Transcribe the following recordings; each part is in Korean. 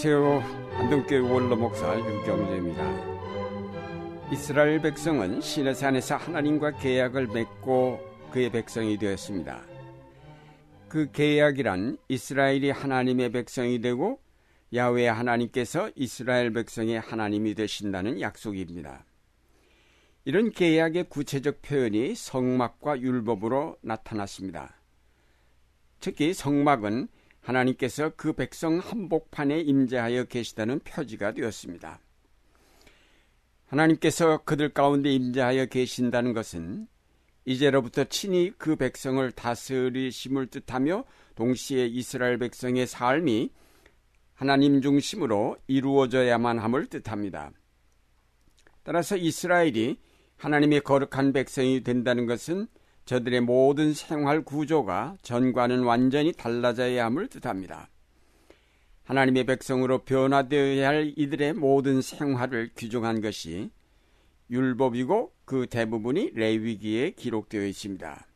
안녕하세요. 안동교회 원로 목사 유경재입니다. 이스라엘 백성은 시내산에서 하나님과 계약을 맺고 그의 백성이 되었습니다. 그 계약이란 이스라엘이 하나님의 백성이 되고 야외 하나님께서 이스라엘 백성의 하나님이 되신다는 약속입니다. 이런 계약의 구체적 표현이 성막과 율법으로 나타났습니다. 특히 성막은 하나님께서 그 백성 한복판에 임재하여 계시다는 표지가 되었습니다. 하나님께서 그들 가운데 임재하여 계신다는 것은 이제로부터 친히 그 백성을 다스리심을 뜻하며 동시에 이스라엘 백성의 삶이 하나님 중심으로 이루어져야만 함을 뜻합니다. 따라서 이스라엘이 하나님의 거룩한 백성이 된다는 것은 저들의 모든 생활 구조가 전과는 완전히 달라져야 함을 뜻합니다. 하나님의 백성으로 변화되어야 할 이들의 모든 생활을 규정한 것이 율법이고 그 대부분이 레위기에 기록되어 있습니다.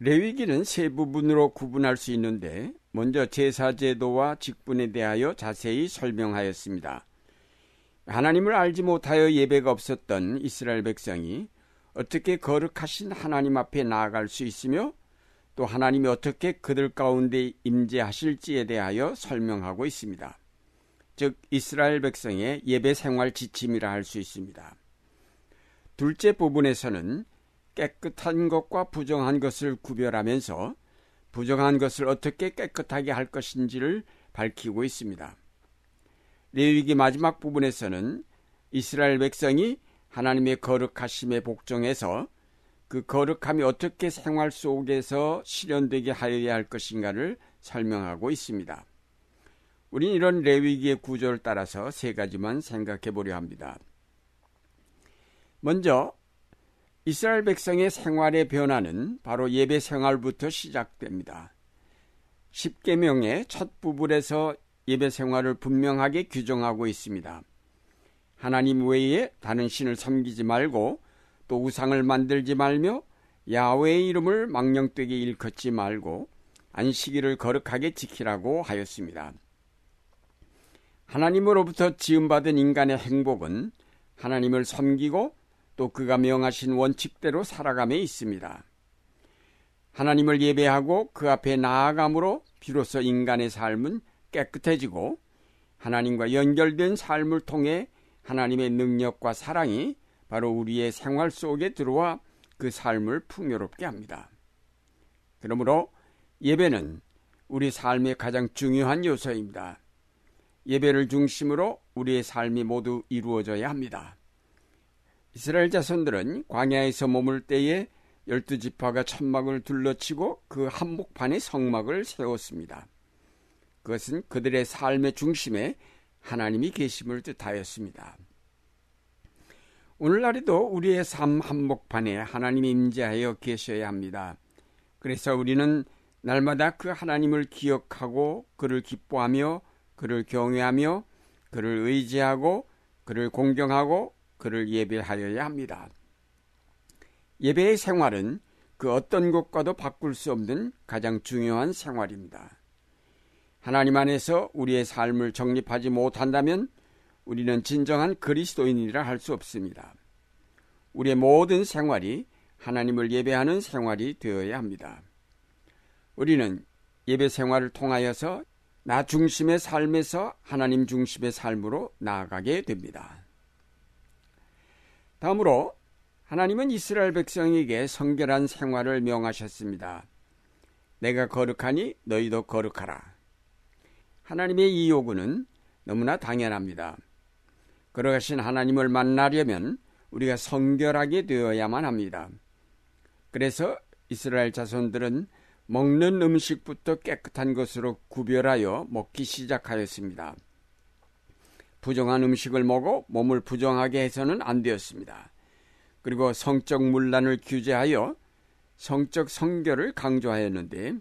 레위기는 세 부분으로 구분할 수 있는데 먼저 제사 제도와 직분에 대하여 자세히 설명하였습니다. 하나님을 알지 못하여 예배가 없었던 이스라엘 백성이 어떻게 거룩하신 하나님 앞에 나아갈 수 있으며 또 하나님이 어떻게 그들 가운데 임재하실지에 대하여 설명하고 있습니다. 즉 이스라엘 백성의 예배 생활 지침이라 할 수 있습니다. 둘째 부분에서는 깨끗한 것과 부정한 것을 구별하면서 부정한 것을 어떻게 깨끗하게 할 것인지를 밝히고 있습니다. 레위기 마지막 부분에서는 이스라엘 백성이 하나님의 거룩하심에 복종해서 그 거룩함이 어떻게 생활 속에서 실현되게 하여야 할 것인가를 설명하고 있습니다. 우린 이런 레위기의 구조를 따라서 세 가지만 생각해 보려 합니다. 먼저 이스라엘 백성의 생활의 변화는 바로 예배 생활부터 시작됩니다. 10계명의 첫 부분에서 예배 생활을 분명하게 규정하고 있습니다. 하나님 외에 다른 신을 섬기지 말고 또 우상을 만들지 말며 야외의 이름을 망령되게 일컫지 말고 안식일을 거룩하게 지키라고 하였습니다. 하나님으로부터 지음받은 인간의 행복은 하나님을 섬기고 또 그가 명하신 원칙대로 살아감에 있습니다. 하나님을 예배하고 그 앞에 나아감으로 비로소 인간의 삶은 깨끗해지고 하나님과 연결된 삶을 통해 하나님의 능력과 사랑이 바로 우리의 생활 속에 들어와 그 삶을 풍요롭게 합니다. 그러므로 예배는 우리 삶의 가장 중요한 요소입니다. 예배를 중심으로 우리의 삶이 모두 이루어져야 합니다. 이스라엘 자손들은 광야에서 머물 때에 열두 지파가 천막을 둘러치고 그 한복판에 성막을 세웠습니다. 그것은 그들의 삶의 중심에 하나님이 계심을 뜻하였습니다. 오늘날에도 우리의 삶 한복판에 하나님이 임재하여 계셔야 합니다. 그래서 우리는 날마다 그 하나님을 기억하고 그를 기뻐하며 그를 경외하며 그를 의지하고 그를 공경하고 그를 예배하여야 합니다. 예배의 생활은 그 어떤 것과도 바꿀 수 없는 가장 중요한 생활입니다. 하나님 안에서 우리의 삶을 정립하지 못한다면 우리는 진정한 그리스도인이라 할 수 없습니다. 우리의 모든 생활이 하나님을 예배하는 생활이 되어야 합니다. 우리는 예배 생활을 통하여서 나 중심의 삶에서 하나님 중심의 삶으로 나아가게 됩니다. 다음으로 하나님은 이스라엘 백성에게 성결한 생활을 명하셨습니다. 내가 거룩하니 너희도 거룩하라. 하나님의 이 요구는 너무나 당연합니다. 걸어가신 하나님을 만나려면 우리가 성결하게 되어야만 합니다. 그래서 이스라엘 자손들은 먹는 음식부터 깨끗한 것으로 구별하여 먹기 시작하였습니다. 부정한 음식을 먹어 몸을 부정하게 해서는 안 되었습니다. 그리고 성적 문란을 규제하여 성적 성결을 강조하였는데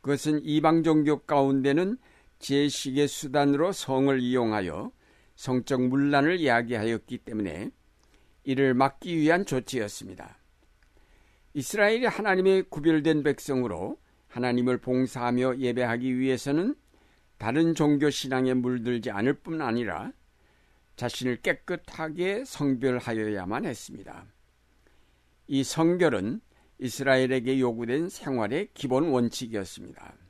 그것은 이방 종교 가운데는 제식의 수단으로 성을 이용하여 성적 문란을 이야기하였기 때문에 이를 막기 위한 조치였습니다. 이스라엘이 하나님의 구별된 백성으로 하나님을 봉사하며 예배하기 위해서는 다른 종교 신앙에 물들지 않을 뿐 아니라 자신을 깨끗하게 성별하여야만 했습니다. 이 성결은 이스라엘에게 요구된 생활의 기본 원칙이었습니다.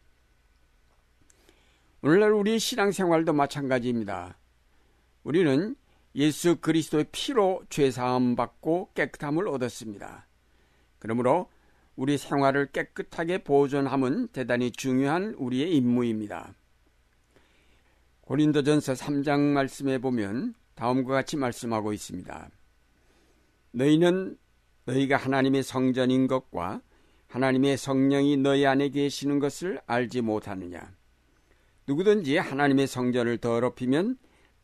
오늘날 우리 신앙생활도 마찬가지입니다. 우리는 예수 그리스도의 피로 죄사함 받고 깨끗함을 얻었습니다. 그러므로 우리 생활을 깨끗하게 보존함은 대단히 중요한 우리의 임무입니다. 고린도전서 3장 말씀에 보면 다음과 같이 말씀하고 있습니다. 너희는 너희가 하나님의 성전인 것과 하나님의 성령이 너희 안에 계시는 것을 알지 못하느냐. 누구든지 하나님의 성전을 더럽히면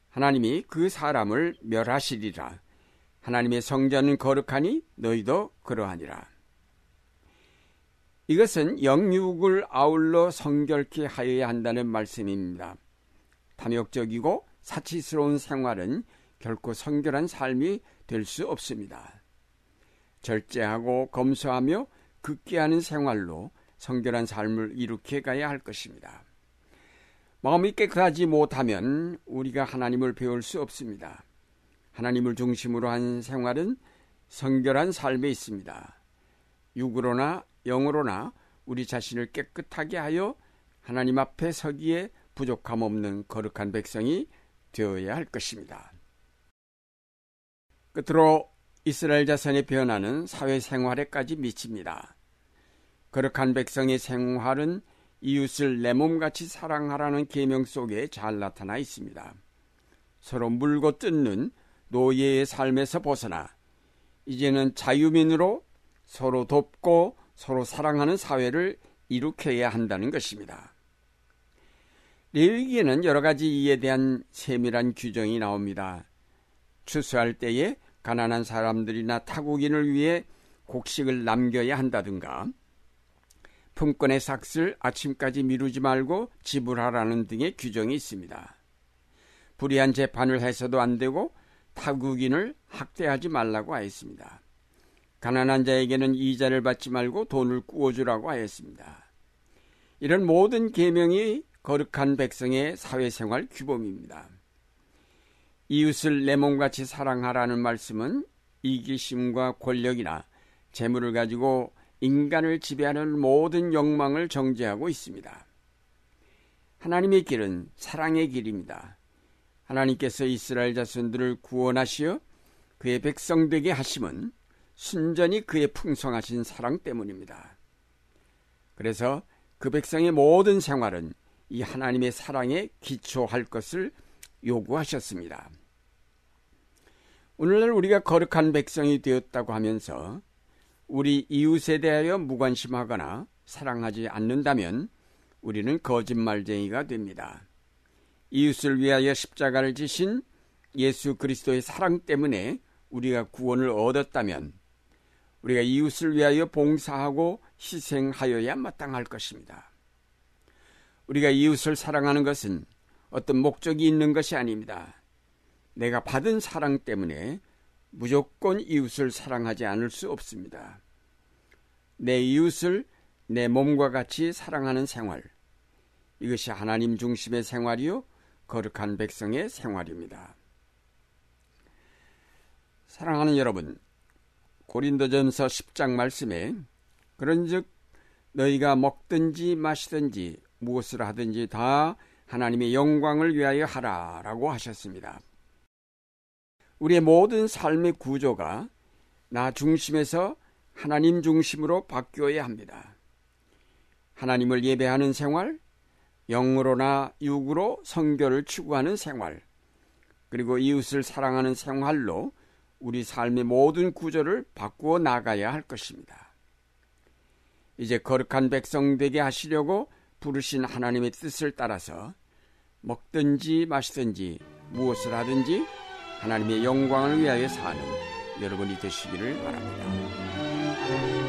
하나님이 그 사람을 멸하시리라. 하나님의 성전은 거룩하니 너희도 그러하니라. 이것은 영육을 아울러 성결케 하여야 한다는 말씀입니다. 탐욕적이고 사치스러운 생활은 결코 성결한 삶이 될 수 없습니다. 절제하고 검소하며 극기하는 생활로 성결한 삶을 이룩해 가야 할 것입니다. 마음이 깨끗하지 못하면 우리가 하나님을 배울 수 없습니다. 하나님을 중심으로 한 생활은 성결한 삶에 있습니다. 육으로나 영으로나 우리 자신을 깨끗하게 하여 하나님 앞에 서기에 부족함 없는 거룩한 백성이 되어야 할 것입니다. 끝으로 이스라엘 자손의 변화는 사회 생활에까지 미칩니다. 거룩한 백성의 생활은 이웃을 내 몸같이 사랑하라는 계명 속에 잘 나타나 있습니다. 서로 물고 뜯는 노예의 삶에서 벗어나 이제는 자유민으로 서로 돕고 서로 사랑하는 사회를 이룩해야 한다는 것입니다. 레위기에는 여러 가지 이에 대한 세밀한 규정이 나옵니다. 추수할 때에 가난한 사람들이나 타국인을 위해 곡식을 남겨야 한다든가 품권의 삭슬 아침까지 미루지 말고 지불하라는 등의 규정이 있습니다. 불의한 재판을 해서도 안 되고 타국인을 학대하지 말라고 하였습니다. 가난한 자에게는 이자를 받지 말고 돈을 꾸어주라고 하였습니다. 이런 모든 계명이 거룩한 백성의 사회생활 규범입니다. 이웃을 내 몸같이 사랑하라는 말씀은 이기심과 권력이나 재물을 가지고 인간을 지배하는 모든 욕망을 정죄하고 있습니다. 하나님의 길은 사랑의 길입니다. 하나님께서 이스라엘 자손들을 구원하시어 그의 백성 되게 하심은 순전히 그의 풍성하신 사랑 때문입니다. 그래서 그 백성의 모든 생활은 이 하나님의 사랑에 기초할 것을 요구하셨습니다. 오늘날 우리가 거룩한 백성이 되었다고 하면서 우리 이웃에 대하여 무관심하거나 사랑하지 않는다면 우리는 거짓말쟁이가 됩니다. 이웃을 위하여 십자가를 지신 예수 그리스도의 사랑 때문에 우리가 구원을 얻었다면 우리가 이웃을 위하여 봉사하고 희생하여야 마땅할 것입니다. 우리가 이웃을 사랑하는 것은 어떤 목적이 있는 것이 아닙니다. 내가 받은 사랑 때문에 무조건 이웃을 사랑하지 않을 수 없습니다. 내 이웃을 내 몸과 같이 사랑하는 생활. 이것이 하나님 중심의 생활이요. 거룩한 백성의 생활입니다. 사랑하는 여러분, 고린도전서 10장 말씀에 그런즉 너희가 먹든지 마시든지 무엇을 하든지 다 하나님의 영광을 위하여 하라라고 하셨습니다. 우리의 모든 삶의 구조가 나 중심에서 하나님 중심으로 바뀌어야 합니다. 하나님을 예배하는 생활, 영으로나 육으로 성결을 추구하는 생활, 그리고 이웃을 사랑하는 생활로 우리 삶의 모든 구조를 바꾸어 나가야 할 것입니다. 이제 거룩한 백성 되게 하시려고 부르신 하나님의 뜻을 따라서 먹든지 마시든지 무엇을 하든지 하나님의 영광을 위하여 사는 여러분이 되시기를 바랍니다. Thank you.